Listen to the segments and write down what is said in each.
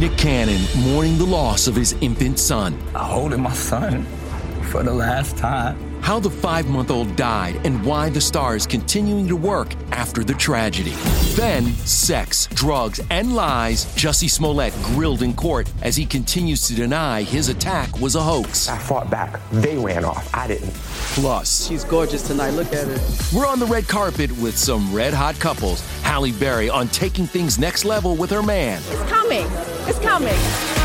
Nick Cannon mourning the loss of his infant son. I holding my son for the last time. How the five month old died and why the star is continuing to work after the tragedy. Then, sex, drugs, and lies. Jussie Smollett grilled in court as he continues to deny his attack was a hoax. I fought back. They ran off. I didn't. Plus, she's gorgeous tonight. Look at her. We're on the red carpet with some red hot couples. Halle Berry on taking things next level with her man. It's coming. It's coming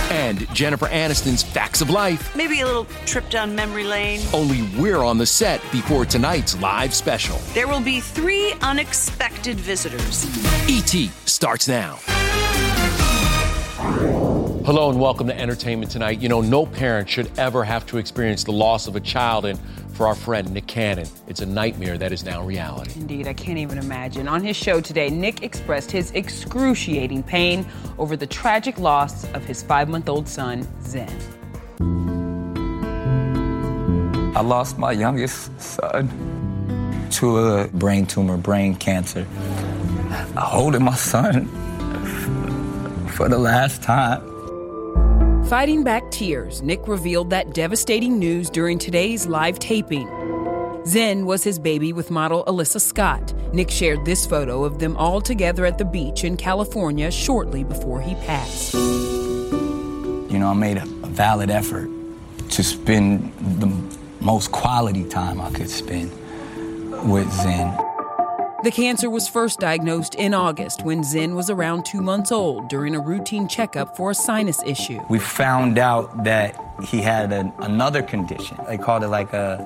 and Jennifer Aniston's Facts of Life. Maybe a little trip down memory lane. Only we're on the set before tonight's live special. There will be three unexpected visitors. ET starts now. Hello and welcome to Entertainment Tonight. You know, no parent should ever have to experience the loss of a child, and for our friend Nick Cannon, it's a nightmare that is now reality. Indeed, I can't even imagine. On his show today, Nick expressed his excruciating pain over the tragic loss of his five month old son, Zen. I lost my youngest son to a brain tumor, brain cancer. I holding my son for the last time. Fighting back tears, Nick revealed that devastating news during today's live taping. Zen was his baby with model Alyssa Scott. Nick shared this photo of them all together at the beach in California shortly before he passed. You know, I made a, a valid effort to spend the most quality time I could spend with Zen. The cancer was first diagnosed in August when Zen was around two months old during a routine checkup for a sinus issue. We found out that he had an, another condition. They called it like a,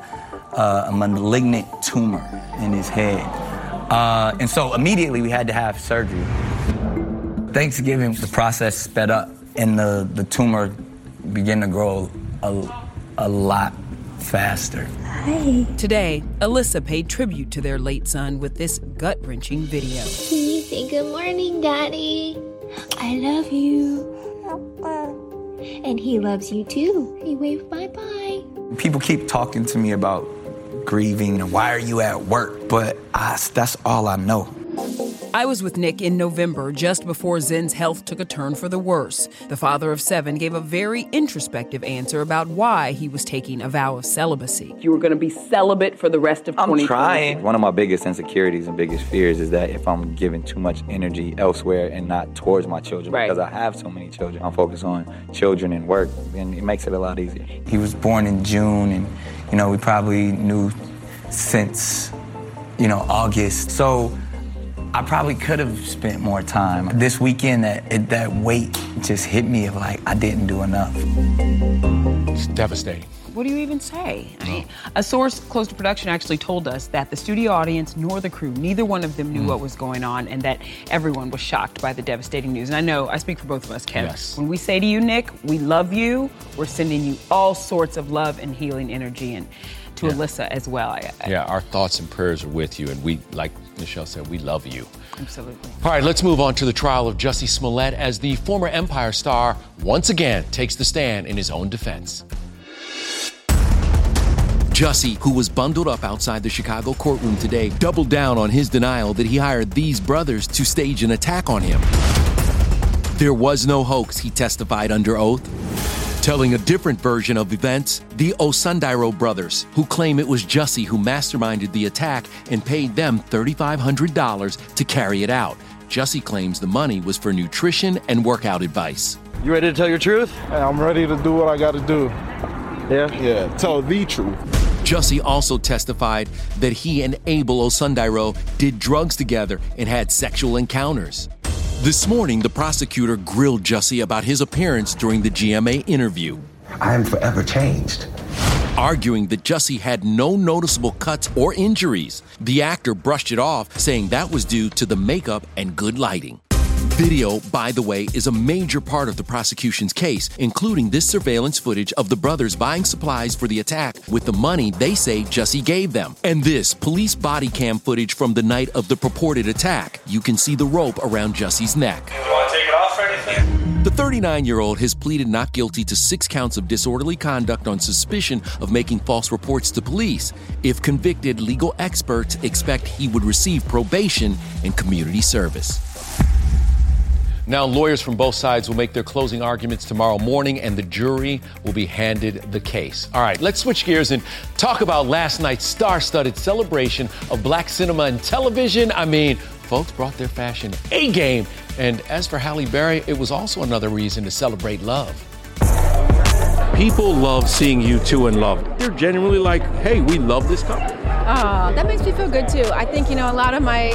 a, a malignant tumor in his head. Uh, and so immediately we had to have surgery. Thanksgiving, the process sped up and the, the tumor began to grow a, a lot faster. Hi. Today, Alyssa paid tribute to their late son with this gut wrenching video. Can you say good morning, Daddy? I love you. And he loves you too. He waved bye bye. People keep talking to me about grieving and why are you at work? But I, that's all I know. I was with Nick in November, just before Zen's health took a turn for the worse. The father of seven gave a very introspective answer about why he was taking a vow of celibacy. You were going to be celibate for the rest of 2020. I'm trying. One of my biggest insecurities and biggest fears is that if I'm giving too much energy elsewhere and not towards my children, Right. because I have so many children, I'm focused on children and work, and it makes it a lot easier. He was born in June, and you know we probably knew since you know August. So I probably could have spent more time. This weekend, that it, that weight just hit me of like I didn't do enough. It's devastating. What do you even say? I mean, a source close to production actually told us that the studio audience nor the crew, neither one of them knew hmm. what was going on, and that everyone was shocked by the devastating news. And I know I speak for both of us, Kev. Yes. When we say to you, Nick, we love you, we're sending you all sorts of love and healing energy, and to Alyssa as well. I, I, Yeah, our thoughts and prayers are with you, and we, like Michelle said, we love you. Absolutely. All right, let's move on to the trial of Jussie Smollett as the former Empire star once again takes the stand in his own defense. Jussie, who was bundled up outside the Chicago courtroom today, doubled down on his denial that he hired these brothers to stage an attack on him. There was no hoax, he testified under oath. Telling a different version of events, the Osundairo brothers, who claim it was Jussie who masterminded the attack and paid them $3,500 to carry it out. Jussie claims the money was for nutrition and workout advice. You ready to tell your truth? I'm ready to do what I got to do. Yeah? Yeah, tell the truth. Jussie also testified that he and Abel Osundairo did drugs together and had sexual encounters. This morning, the prosecutor grilled Jussie about his appearance during the GMA interview. I am forever changed. Arguing that Jussie had no noticeable cuts or injuries. The actor brushed it off, saying that was due to the makeup and good lighting. Video, by the way, is a major part of the prosecution's case, including this surveillance footage of the brothers buying supplies for the attack with the money they say Jussie gave them. And this police body cam footage from the night of the purported attack. You can see the rope around Jussie's neck. You want to take it off or anything? The 39 year old has pleaded not guilty to six counts of disorderly conduct on suspicion of making false reports to police. If convicted, legal experts expect he would receive probation and community service. Now, lawyers from both sides will make their closing arguments tomorrow morning, and the jury will be handed the case. All right, let's switch gears and talk about last night's star studded celebration of black cinema and television. I mean, folks brought their fashion A game. And as for Halle Berry, it was also another reason to celebrate love. People love seeing you two in love. They're genuinely like, hey, we love this couple. Oh, that makes me feel good too. I think, you know, a lot of my,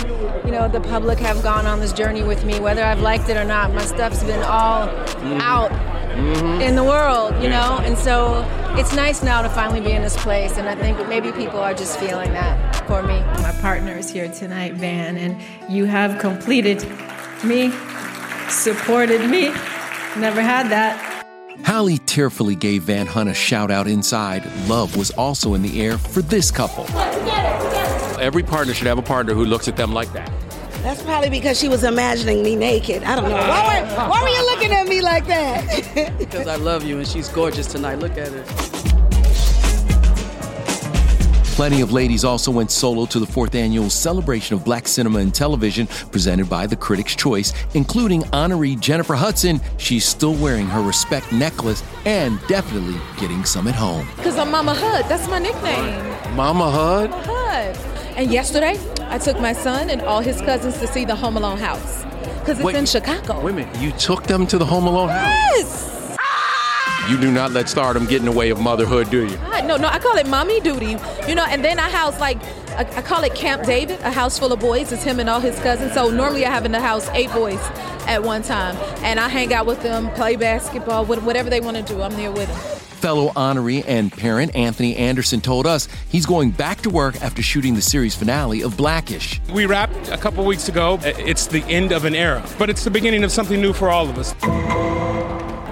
you know, the public have gone on this journey with me, whether I've liked it or not. My stuff's been all mm-hmm. out mm-hmm. in the world, you know? And so it's nice now to finally be in this place. And I think maybe people are just feeling that for me. My partner is here tonight, Van, and you have completed me, supported me. Never had that. Halle tearfully gave Van Hunt a shout out inside. Love was also in the air for this couple. Every partner should have a partner who looks at them like that. That's probably because she was imagining me naked. I don't know. Why were, why were you looking at me like that? because I love you and she's gorgeous tonight. Look at her. Plenty of ladies also went solo to the fourth annual celebration of black cinema and television presented by the Critics' Choice, including honoree Jennifer Hudson. She's still wearing her respect necklace and definitely getting some at home. Because I'm Mama Hud. That's my nickname. Mama Hud? Hud. And yesterday, I took my son and all his cousins to see the Home Alone house. Because it's Wait, in Chicago. Wait a minute, you took them to the Home Alone house? Yes! You do not let stardom get in the way of motherhood, do you? God, no, no, I call it mommy duty. You know, and then I house like, I, I call it Camp David, a house full of boys. It's him and all his cousins. So normally I have in the house eight boys at one time. And I hang out with them, play basketball, wh- whatever they want to do. I'm there with them. Fellow honoree and parent Anthony Anderson told us he's going back to work after shooting the series finale of Blackish. We wrapped a couple weeks ago. It's the end of an era, but it's the beginning of something new for all of us.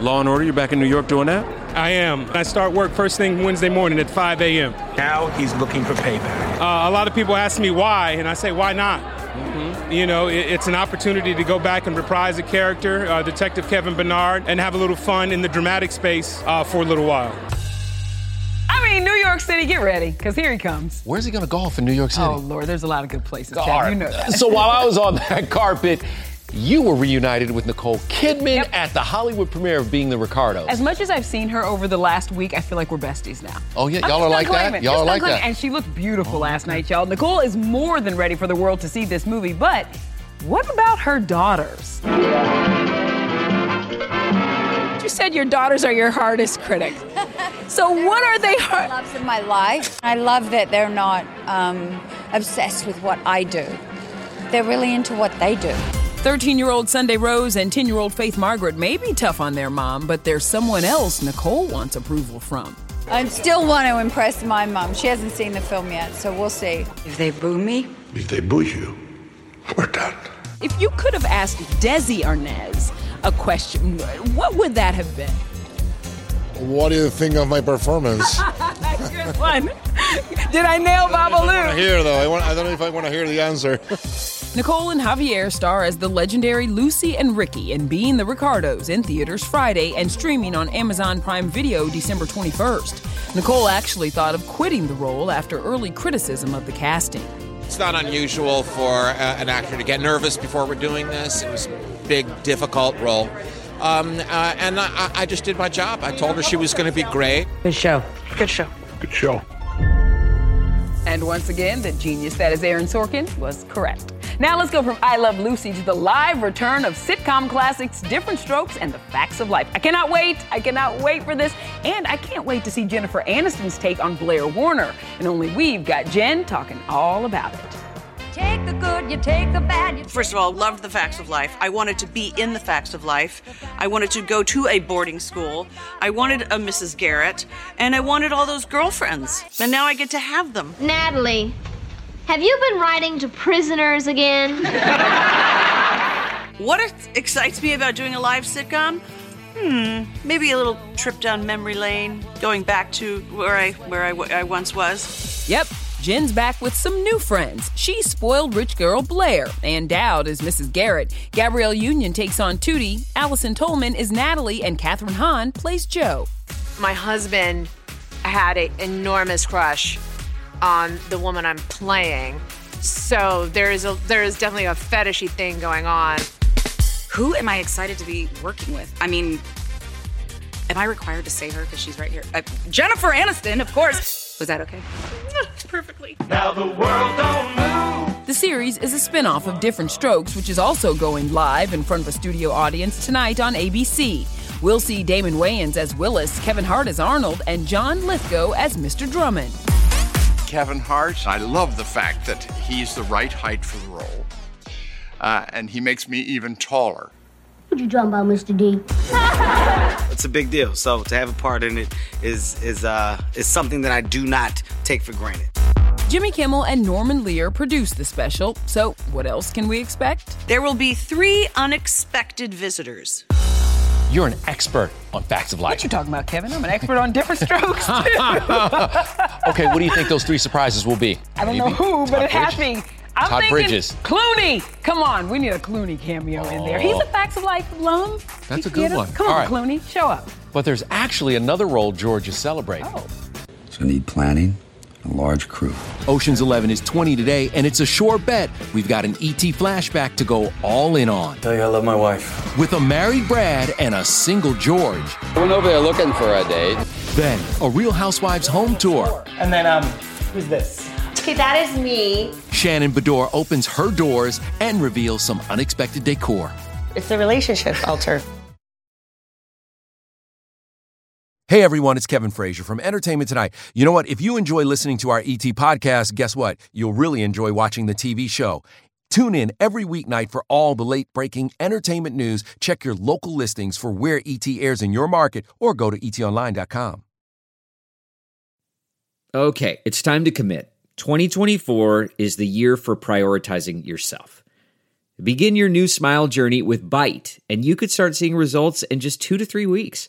Law and Order, you're back in New York doing that? I am. I start work first thing Wednesday morning at 5 a.m. Now he's looking for payback. Uh, a lot of people ask me why, and I say, why not? You know, it, it's an opportunity to go back and reprise a character, uh, Detective Kevin Bernard, and have a little fun in the dramatic space uh, for a little while. I mean, New York York City, get ready, because here he comes. Where's he going to golf in New York City? Oh, Lord, there's a lot of good places, All right. You know that. So while I was on that carpet, you were reunited with Nicole Kidman at the Hollywood premiere of Being the Ricardos. As much as I've seen her over the last week, I feel like we're besties now. Oh, yeah, y'all are like gonna that? Y'all are like claim that? And she looked beautiful last night, y'all. Nicole is more than ready for the world to see this movie, but what about her daughters? You said your daughters are your hardest critic. So what are they hard? loves of my life. I love that they're not um, obsessed with what I do. They're really into what they do. 13 year old Sunday Rose and 10 year old Faith Margaret may be tough on their mom, but there's someone else Nicole wants approval from. I still want to impress my mom. She hasn't seen the film yet, so we'll see. If they boo me, If they boo you, we're done. If you could have asked Desi Arnaz a question, what would that have been? What do you think of my performance? Good one. Did I nail I Babalu? hear though. I, want, I don't know if I want to hear the answer. Nicole and Javier star as the legendary Lucy and Ricky in Being the Ricardos in theaters Friday and streaming on Amazon Prime Video December 21st. Nicole actually thought of quitting the role after early criticism of the casting. It's not unusual for uh, an actor to get nervous before we're doing this. It was a big, difficult role. Um, uh, and I, I just did my job. I told her she was going to be great. Good show. Good show. Good show. And once again, the genius that is Aaron Sorkin was correct. Now let's go from I Love Lucy to the live return of sitcom classics Diff'rent Strokes and The Facts of Life. I cannot wait. I cannot wait for this. And I can't wait to see Jennifer Aniston's take on Blair Warner. And only we've got Jen talking all about it. Take you take the bad. First of all, loved the facts of life. I wanted to be in the facts of life. I wanted to go to a boarding school. I wanted a Mrs. Garrett, and I wanted all those girlfriends. And now I get to have them. Natalie, have you been writing to prisoners again? What excites me about doing a live sitcom? Hmm, maybe a little trip down memory lane, going back to where I where I, w- I once was. Yep, Jen's back with some new friends. She's spoiled rich girl Blair, and Dowd is Mrs. Garrett. Gabrielle Union takes on Tootie, Allison Tolman is Natalie, and Kathryn Hahn plays Jo. My husband had an enormous crush on the woman I'm playing. So there is a there is definitely a fetishy thing going on. Who am I excited to be working with? I mean, am I required to say her because she's right here? Uh, Jennifer Aniston, of course. Was that okay? Perfectly. Now the world don't move. The series is a spin off of Diff'rent Strokes, which is also going live in front of a studio audience tonight on ABC. We'll see Damon Wayans as Willis, Kevin Hart as Arnold, and John Lithgow as Mr. Drummond. Kevin Hart. I love the fact that he's the right height for the role. Uh, and he makes me even taller. What you talking about, Mr. D? It's a big deal. So to have a part in it is is uh is something that I do not take for granted. Jimmy Kimmel and Norman Lear produced the special, so what else can we expect? There will be three unexpected visitors. You're an expert on facts of life. What you talking about, Kevin? I'm an expert on different strokes. too. okay, what do you think those three surprises will be? I don't know who, but it has to be. I'm Todd thinking Bridges. Clooney. Come on, we need a Clooney cameo in there. He's oh. a Facts of Life alum. That's a good get one. Come All on, right. Clooney, show up. But there's actually another role George is celebrating. Oh. So I need planning, a large crew. Ocean's 11 is 20 today, and it's a sure bet. We've got an ET flashback to go all in on. Tell you I love my wife. With a married Brad and a single George. I went over there looking for a date. Then, a Real Housewives home tour. And then, um, who's this? Okay, that is me. Shannon Beador opens her doors and reveals some unexpected decor. It's a relationship altar. Hey everyone, it's Kevin Frazier from Entertainment Tonight. You know what? If you enjoy listening to our ET podcast, guess what? You'll really enjoy watching the TV show. Tune in every weeknight for all the late breaking entertainment news. Check your local listings for where ET airs in your market or go to etonline.com. Okay, it's time to commit. 2024 is the year for prioritizing yourself. Begin your new smile journey with Byte, and you could start seeing results in just two to three weeks.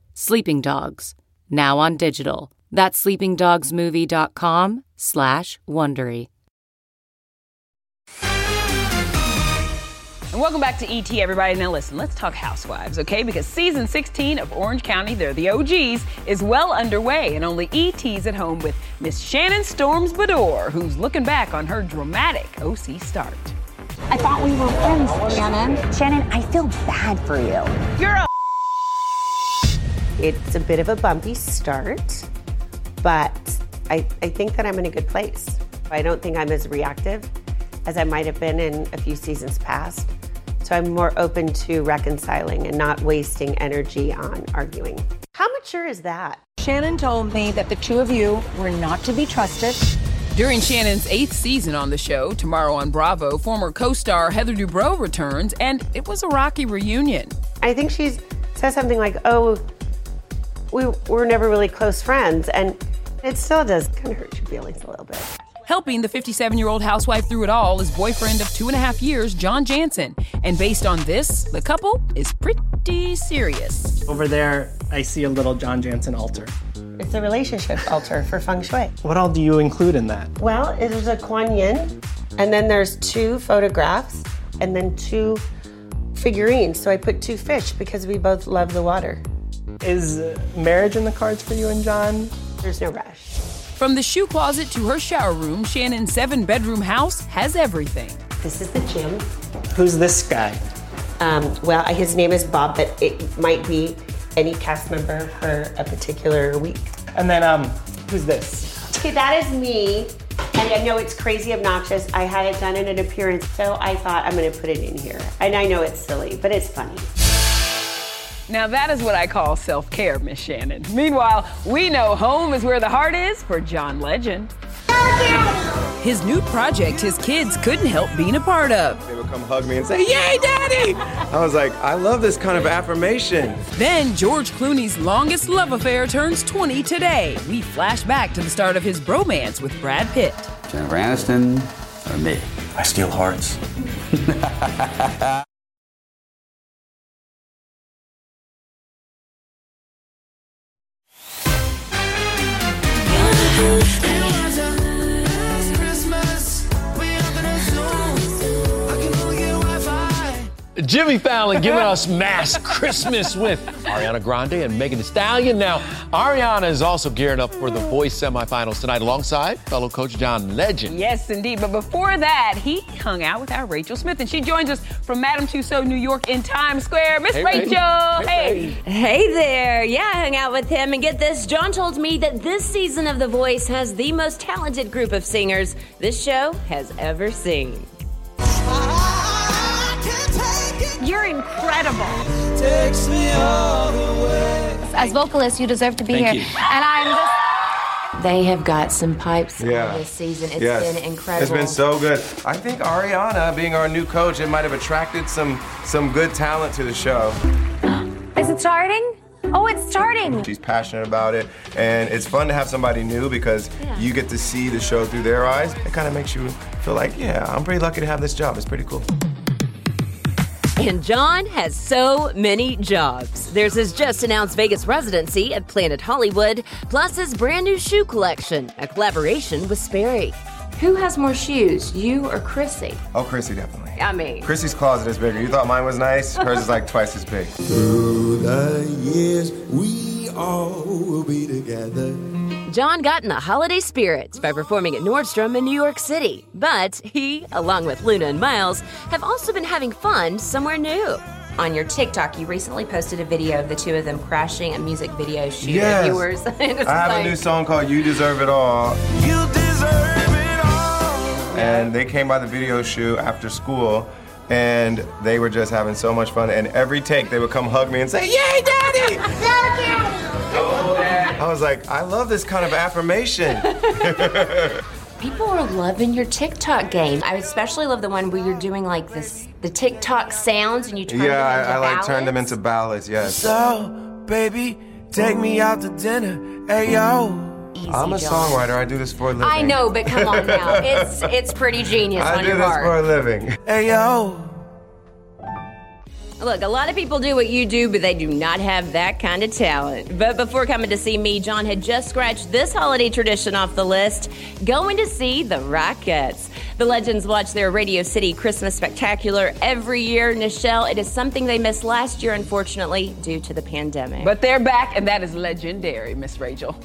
Sleeping Dogs, now on digital. That's sleepingdogsmovie.com slash Wondery. And welcome back to ET, everybody. Now, listen, let's talk housewives, okay? Because season 16 of Orange County, they're the OGs, is well underway, and only ET's at home with Miss Shannon Storms Beador, who's looking back on her dramatic OC start. I thought we were friends, Shannon. Shannon, I feel bad for you. You're a. It's a bit of a bumpy start, but I, I think that I'm in a good place. I don't think I'm as reactive as I might have been in a few seasons past. So I'm more open to reconciling and not wasting energy on arguing. How mature is that? Shannon told me that the two of you were not to be trusted. During Shannon's eighth season on the show, tomorrow on Bravo, former co star Heather Dubrow returns, and it was a rocky reunion. I think she says something like, Oh, we were never really close friends. And it still does kind of hurt your feelings a little bit. Helping the 57 year old housewife through it all is boyfriend of two and a half years, John Janssen. And based on this, the couple is pretty serious. Over there, I see a little John Janssen altar. It's a relationship altar for feng shui. What all do you include in that? Well, there's a Kuan Yin, and then there's two photographs, and then two figurines. So I put two fish because we both love the water. Is marriage in the cards for you and John? There's no rush. From the shoe closet to her shower room, Shannon's seven bedroom house has everything. This is the gym. Who's this guy? Um, well, his name is Bob, but it might be any cast member for a particular week. And then, um, who's this? Okay, that is me. And I know it's crazy obnoxious. I had it done in an appearance, so I thought I'm going to put it in here. And I know it's silly, but it's funny. Now that is what I call self-care, Miss Shannon. Meanwhile, we know home is where the heart is for John Legend. His new project his kids couldn't help being a part of. They would come hug me and say, Yay, Daddy! I was like, I love this kind of affirmation. Then George Clooney's longest love affair turns 20 today. We flash back to the start of his bromance with Brad Pitt. Jennifer Aniston or me? I steal hearts. Jimmy Fallon giving us mass Christmas with Ariana Grande and Megan Thee Stallion. Now, Ariana is also gearing up for the Voice semifinals tonight alongside fellow coach John Legend. Yes, indeed. But before that, he hung out with our Rachel Smith, and she joins us from Madame Tussauds, New York, in Times Square. Miss Hey, Rachel, Hey, hey. Hey there. Yeah, I hung out with him. And get this John told me that this season of The Voice has the most talented group of singers this show has ever seen. You're incredible. As vocalists, you deserve to be Thank here. you. And I'm just. They have got some pipes Yeah. this season. It's Yes. been incredible. It's been so good. I think Ariana, being our new coach, it might have attracted some some good talent to the show. Is it starting? Oh, it's starting. She's passionate about it, and it's fun to have somebody new because you get to see the show through their eyes. It kind of makes you feel like, yeah, I'm pretty lucky to have this job. It's pretty cool. And John has so many jobs. There's his just announced Vegas residency at Planet Hollywood, plus his brand new shoe collection, a collaboration with Sperry. Who has more shoes, you or Chrissy? Oh, Chrissy, definitely. I mean, Chrissy's closet is bigger. You thought mine was nice? Hers is like twice as big. Through the years, we all will be together. John got in the holiday spirits by performing at Nordstrom in New York City. But he, along with Luna and Miles, have also been having fun somewhere new. On your TikTok, you recently posted a video of the two of them crashing a music video shoot Yes. of yours. I have like- a new song called You Deserve It All. You deserve and they came by the video shoot after school. And they were just having so much fun. And every take, they would come hug me and say, Yay, Daddy! Oh, I was like, I love this kind of affirmation. People are loving your TikTok game. I especially love the one where you're doing like this, the TikTok sounds, and you turn yeah, them I, into I like ballads. turned them into ballads, yes. So, baby, take me out to dinner. Hey, yo. I'm a John. songwriter. I do this for a living. I know, but come on now, it's it's pretty genius I on do your this part. for a living. Hey, yo. Look, a lot of people do what you do, but they do not have that kind of talent. But before coming to see me, John had just scratched this holiday tradition off the list going to see the Rockettes. The Legends watch their Radio City Christmas Spectacular every year. Nischelle, it is something they missed last year, unfortunately, due to the pandemic. But they're back, and that is legendary, Miss Rachel.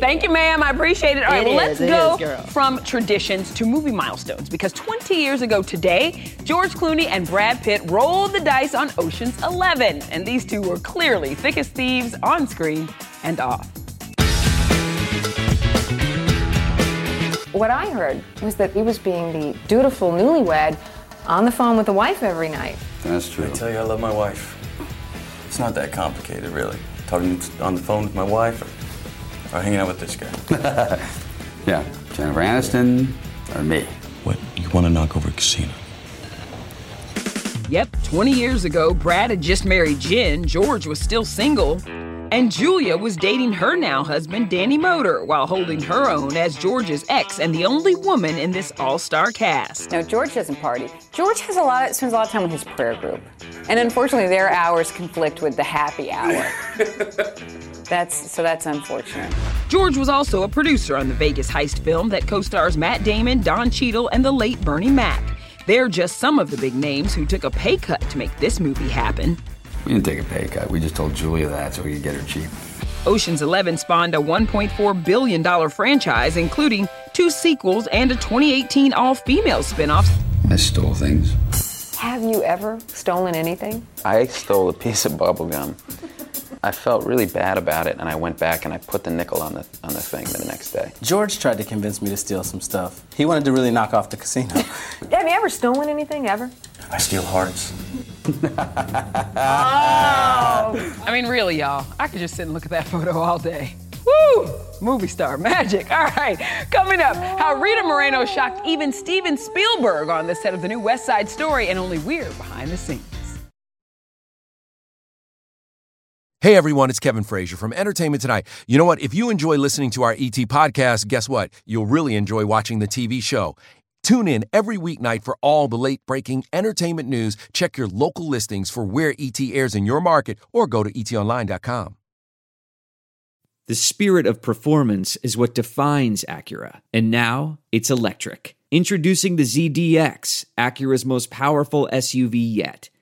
Thank you, ma'am. I appreciate it. All right, It well, is, let's go is, from traditions to movie milestones because 20 years ago today, George Clooney and Brad Pitt rolled the dice on Ocean's 11, and these two were clearly thick as thieves on screen and off. What I heard was that he was being the dutiful newlywed on the phone with the wife every night. That's true. I tell you, I love my wife. It's not that complicated, really. Talking on the phone with my wife or, or hanging out with this guy. Yeah, Jennifer Aniston or me. What? You want to knock over a casino? Yep, 20 years ago, Brad had just married Jen, George was still single, and Julia was dating her now husband, Danny Moder, while holding her own as George's ex and the only woman in this all star cast. No, George doesn't party. George has a lot, spends a lot of time with his prayer group, and unfortunately, their hours conflict with the happy hour. that's so that's unfortunate. George was also a producer on the Vegas heist film that co stars Matt Damon, Don Cheadle, and the late Bernie Mac. They're just some of the big names who took a pay cut to make this movie happen. We didn't take a pay cut. We just told Julia that so we could get her cheap. Ocean's 11 spawned a $1.4 billion franchise, including two sequels and a 2018 all female spin off. I stole things. Have you ever stolen anything? I stole a piece of bubble gum. I felt really bad about it, and I went back and I put the nickel on the on the thing the next day. George tried to convince me to steal some stuff. He wanted to really knock off the casino. Have you ever stolen anything ever? I steal hearts. Oh! I mean, really, y'all, I could just sit and look at that photo all day. Woo! Movie star magic. All right, coming up, how Rita Moreno shocked even Steven Spielberg on the set of the new West Side Story, and only we're behind the scenes. Hey everyone, it's Kevin Frazier from Entertainment Tonight. You know what? If you enjoy listening to our ET podcast, guess what? You'll really enjoy watching the TV show. Tune in every weeknight for all the late breaking entertainment news. Check your local listings for where ET airs in your market or go to etonline.com. The spirit of performance is what defines Acura, and now it's electric. Introducing the ZDX, Acura's most powerful SUV yet.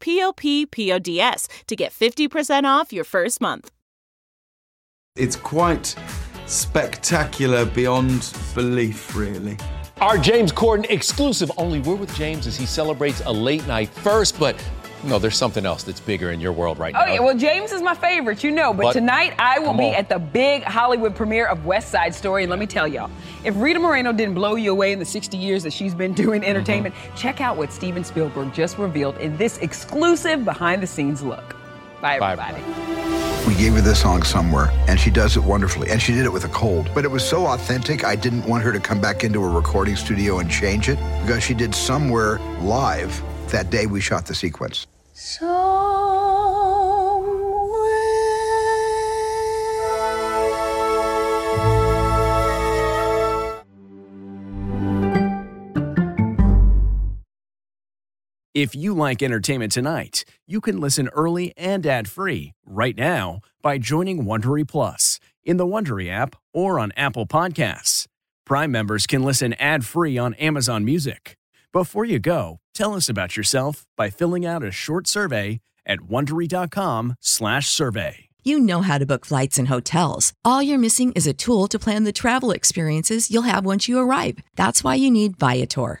p-o-p-p-o-d-s to get 50% off your first month. It's quite spectacular beyond belief, really. Our James Corden exclusive. Only we're with James as he celebrates a late night first, but no, there's something else that's bigger in your world right now. Oh, yeah, well, James is my favorite, you know, but, But- tonight I will be on. at the big Hollywood premiere of West Side Story. And let me tell y'all, if Rita Moreno didn't blow you away in the 60 years that she's been doing Mm-hmm. entertainment, check out what Steven Spielberg just revealed in this exclusive behind the scenes look. Bye, Bye, everybody. We gave her this song somewhere, and she does it wonderfully. And she did it with a cold. But it was so authentic, I didn't want her to come back into a recording studio and change it because she did somewhere live that day we shot the sequence. If you like entertainment tonight, you can listen early and ad-free right now by joining Wondery Plus in the Wondery app or on Apple Podcasts. Prime members can listen ad-free on Amazon Music. Before you go, tell us about yourself by filling out a short survey at wondery.com/survey. You know how to book flights and hotels. All you're missing is a tool to plan the travel experiences you'll have once you arrive. That's why you need Viator.